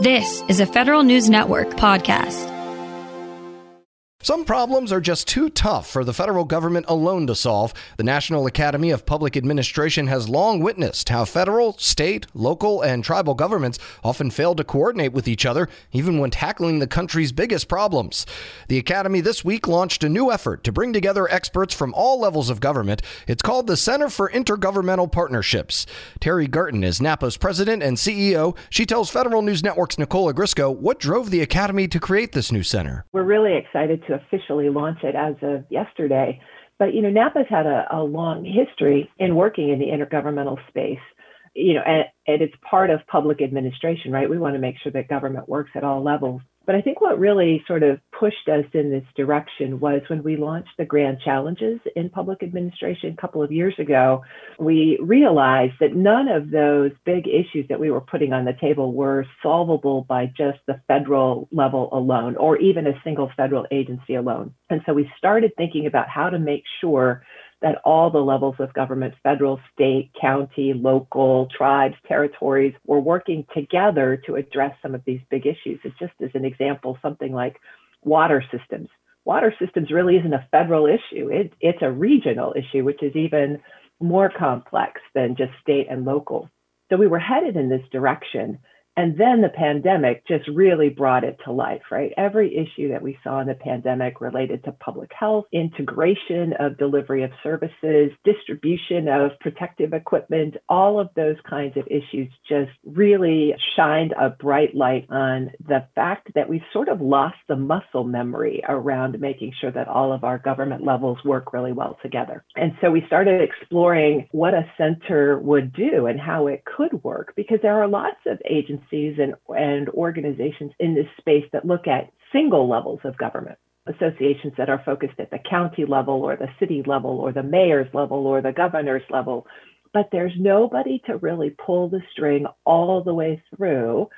This is a Federal News Network podcast. Some problems are just too tough for the federal government alone to solve. The National Academy of Public Administration has long witnessed how federal, state, local, and tribal governments often fail to coordinate with each other, even when tackling the country's biggest problems. The Academy this week launched a new effort to bring together experts from all levels of government. It's called the Center for Intergovernmental Partnerships. Terry Gerton is NAPA's president and CEO. She tells Federal News Network's Nicole Ogrysko what drove the Academy to create this new center. We're really excited to officially launch it as of yesterday. But you know, NAPA's had a, a long history in working in the intergovernmental space. You know, and, and it's part of public administration, right? We want to make sure that government works at all levels. But I think what really sort of pushed us in this direction was when we launched the Grand Challenges in Public Administration a couple of years ago. We realized that none of those big issues that we were putting on the table were solvable by just the federal level alone or even a single federal agency alone. And so we started thinking about how to make sure that all the levels of government, federal, state, county, local, tribes, territories, were working together to address some of these big issues. It's just as an example, something like water systems. Water systems really isn't a federal issue. It, it's a regional issue, which is even more complex than just state and local. So we were headed in this direction. And then the pandemic just really brought it to life, right? Every issue that we saw in the pandemic related to public health, integration of delivery of services, distribution of protective equipment, all of those kinds of issues just really shined a bright light on the fact that we sort of lost the muscle memory around making sure that all of our government levels work really well together. And so we started exploring what a center would do and how it could work because there are lots of agencies agencies and, and organizations in this space that look at single levels of government associations that are focused at the county level or the city level or the mayor's level or the governor's level. But there's nobody to really pull the string all the way through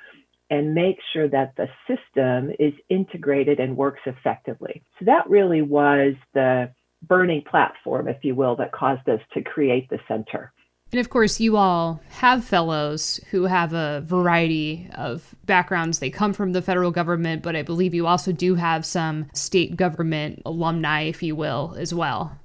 and make sure that the system is integrated and works effectively. So that really was the burning platform, if you will, that caused us to create the center. And of course, you all have fellows who have a variety of backgrounds. They come from the federal government, but I believe you also do have some state government alumni, if you will, as well.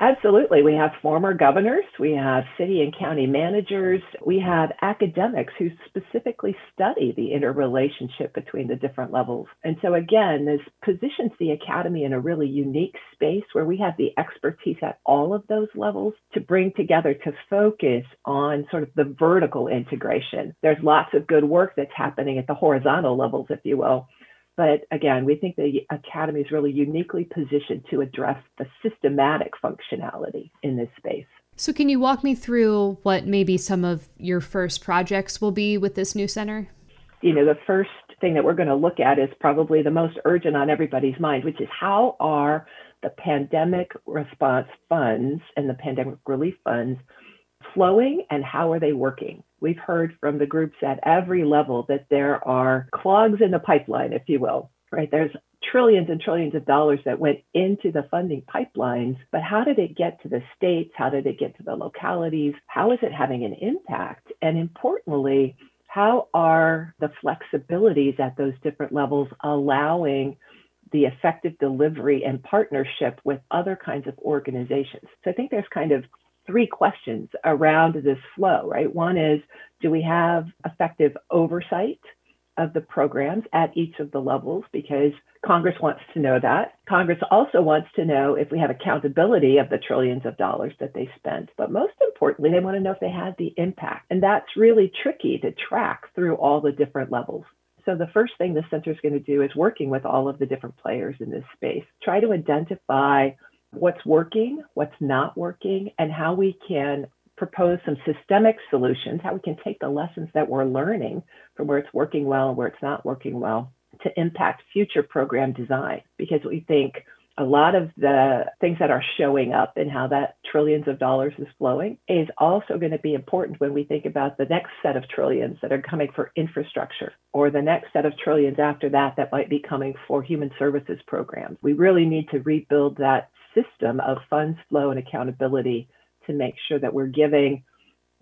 Absolutely. We have former governors, we have city and county managers, we have academics who specifically study the interrelationship between the different levels. And so, again, this positions the academy in a really unique space where we have the expertise at all of those levels to bring together to focus on sort of the vertical integration. There's lots of good work that's happening at the horizontal levels, if you will. But again, we think the Academy is really uniquely positioned to address the systematic functionality in this space. So, can you walk me through what maybe some of your first projects will be with this new center? You know, the first thing that we're going to look at is probably the most urgent on everybody's mind, which is how are the pandemic response funds and the pandemic relief funds flowing and how are they working? We've heard from the groups at every level that there are clogs in the pipeline, if you will, right? There's trillions and trillions of dollars that went into the funding pipelines, but how did it get to the states? How did it get to the localities? How is it having an impact? And importantly, how are the flexibilities at those different levels allowing the effective delivery and partnership with other kinds of organizations? So I think there's kind of three questions around this flow, right? One is do we have effective oversight of the programs at each of the levels? Because Congress wants to know that. Congress also wants to know if we have accountability of the trillions of dollars that they spent. But most importantly, they want to know if they had the impact. And that's really tricky to track through all the different levels. So the first thing the center is going to do is working with all of the different players in this space, try to identify what's working, what's not working, and how we can propose some systemic solutions, how we can take the lessons that we're learning from where it's working well and where it's not working well to impact future program design. Because we think a lot of the things that are showing up and how that trillions of dollars is flowing is also going to be important when we think about the next set of trillions that are coming for infrastructure or the next set of trillions after that that might be coming for human services programs. We really need to rebuild that system of funds flow and accountability to make sure that we're giving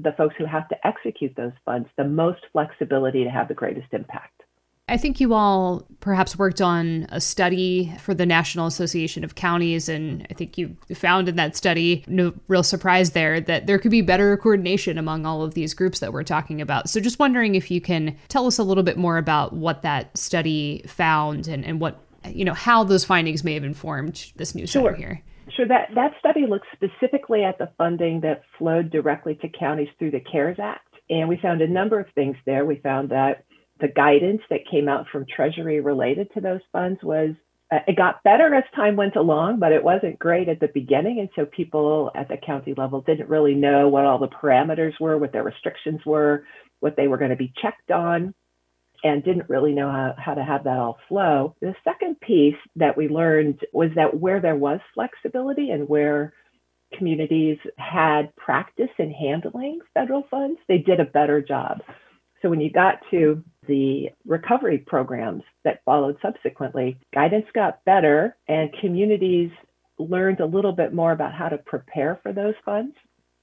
the folks who have to execute those funds the most flexibility to have the greatest impact. I think you all perhaps worked on a study for the National Association of Counties, and I think you found in that study, no real surprise there, that there could be better coordination among all of these groups that we're talking about. So, just wondering if you can tell us a little bit more about what that study found and, and what, you know, how those findings may have informed this new sure. center here. Sure. That, that study looked specifically at the funding that flowed directly to counties through the CARES Act. And we found a number of things there. We found that the guidance that came out from Treasury related to those funds was uh, it got better as time went along, but it wasn't great at the beginning. And so people at the county level didn't really know what all the parameters were, what their restrictions were, what they were going to be checked on, and didn't really know how, how to have that all flow. The second piece that we learned was that where there was flexibility and where communities had practice in handling federal funds, they did a better job. So when you got to the recovery programs that followed subsequently, guidance got better and communities learned a little bit more about how to prepare for those funds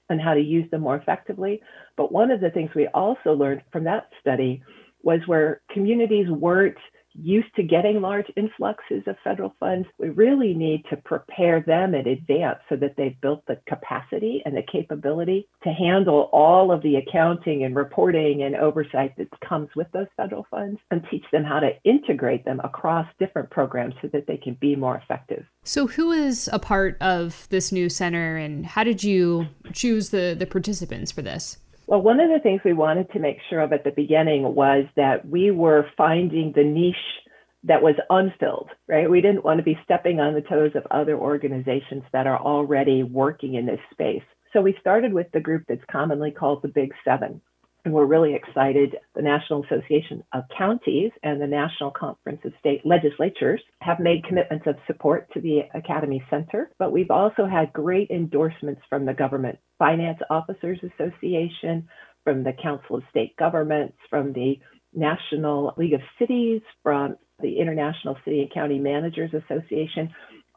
and how to use them more effectively. But one of the things we also learned from that study was where communities weren't used to getting large influxes of federal funds, we really need to prepare them in advance so that they've built the capacity and the capability to handle all of the accounting and reporting and oversight that comes with those federal funds and teach them how to integrate them across different programs so that they can be more effective. So, who is a part of this new center and how did you choose the, the participants for this? Well, one of the things we wanted to make sure of at the beginning was that we were finding the niche that was unfilled, right? We didn't want to be stepping on the toes of other organizations that are already working in this space. So we started with the group that's commonly called the Big Seven. And we're really excited. The National Association of Counties and the National Conference of State Legislatures have made commitments of support to the Academy Center, but we've also had great endorsements from the Government Finance Officers Association, from the Council of State Governments, from the National League of Cities, from the International City and County Managers Association.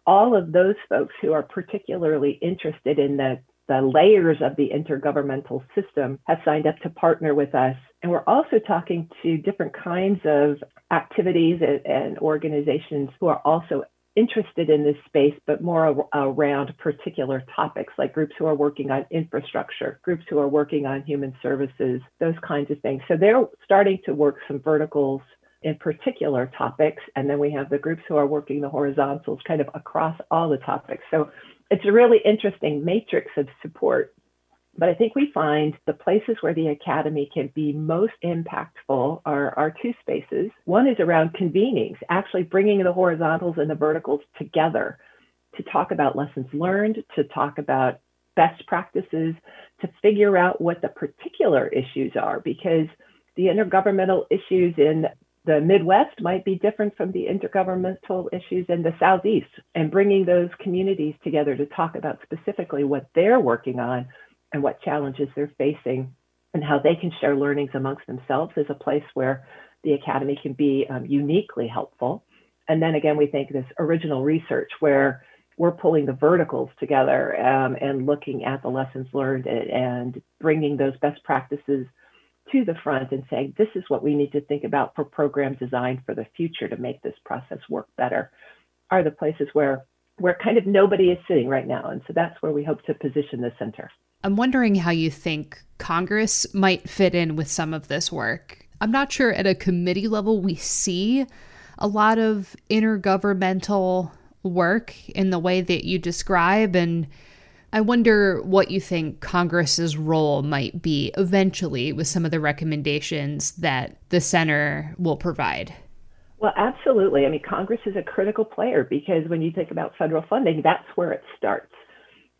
All of those folks who are particularly interested in the the layers of the intergovernmental system have signed up to partner with us. And we're also talking to different kinds of activities and, organizations who are also interested in this space, but more around particular topics, like groups who are working on infrastructure, groups who are working on human services, those kinds of things. So they're starting to work some verticals in particular topics. And then we have the groups who are working the horizontals kind of across all the topics. So it's a really interesting matrix of support. But I think we find the places where the academy can be most impactful are, are two spaces. One is around convenings, actually bringing the horizontals and the verticals together to talk about lessons learned, to talk about best practices, to figure out what the particular issues are, because the intergovernmental issues in the Midwest might be different from the intergovernmental issues in the Southeast, and bringing those communities together to talk about specifically what they're working on and what challenges they're facing and how they can share learnings amongst themselves is a place where the Academy can be um, uniquely helpful. And then again, we think this original research where we're pulling the verticals together um, and looking at the lessons learned and, and bringing those best practices to the front and saying, this is what we need to think about for program design for the future to make this process work better, are the places where where kind of nobody is sitting right now. And so that's where we hope to position the center. I'm wondering how you think Congress might fit in with some of this work. I'm not sure at a committee level we see a lot of intergovernmental work in the way that you describe and I wonder what you think Congress's role might be eventually with some of the recommendations that the center will provide. Well, absolutely. I mean, Congress is a critical player because when you think about federal funding, that's where it starts.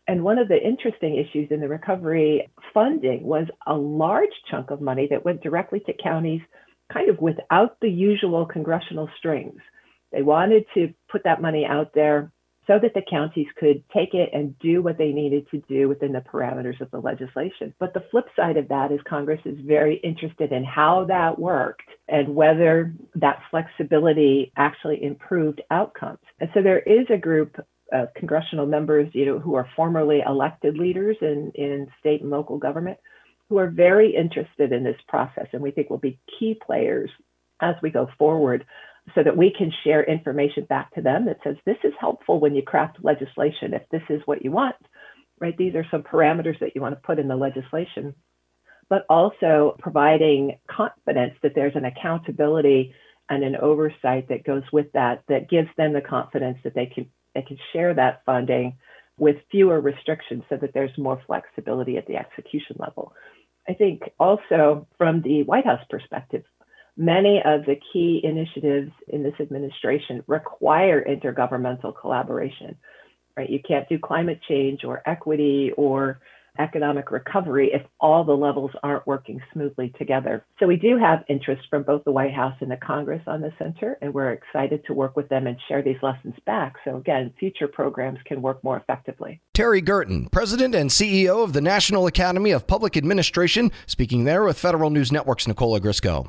And one of the interesting issues in the recovery funding was a large chunk of money that went directly to counties kind of without the usual congressional strings. They wanted to put that money out there so that the counties could take it and do what they needed to do within the parameters of the legislation. But the flip side of that is Congress is very interested in how that worked and whether that flexibility actually improved outcomes. And so there is a group of congressional members, you know, who are formerly elected leaders in, in state and local government who are very interested in this process and we think will be key players as we go forward so that we can share information back to them that says this is helpful when you craft legislation if this is what you want right these are some parameters that you want to put in the legislation but also providing confidence that there's an accountability and an oversight that goes with that that gives them the confidence that they can they can share that funding with fewer restrictions so that there's more flexibility at the execution level. I think also from the White House perspective, many of the key initiatives in this administration require intergovernmental collaboration. Right? You can't do climate change or equity or economic recovery if all the levels aren't working smoothly together. So we do have interest from both the White House and the Congress on the center, and we're excited to work with them and share these lessons back. So again, future programs can work more effectively. Terry Gerton, President and CEO of the National Academy of Public Administration, speaking there with Federal News Network's Nicola Ogrysko.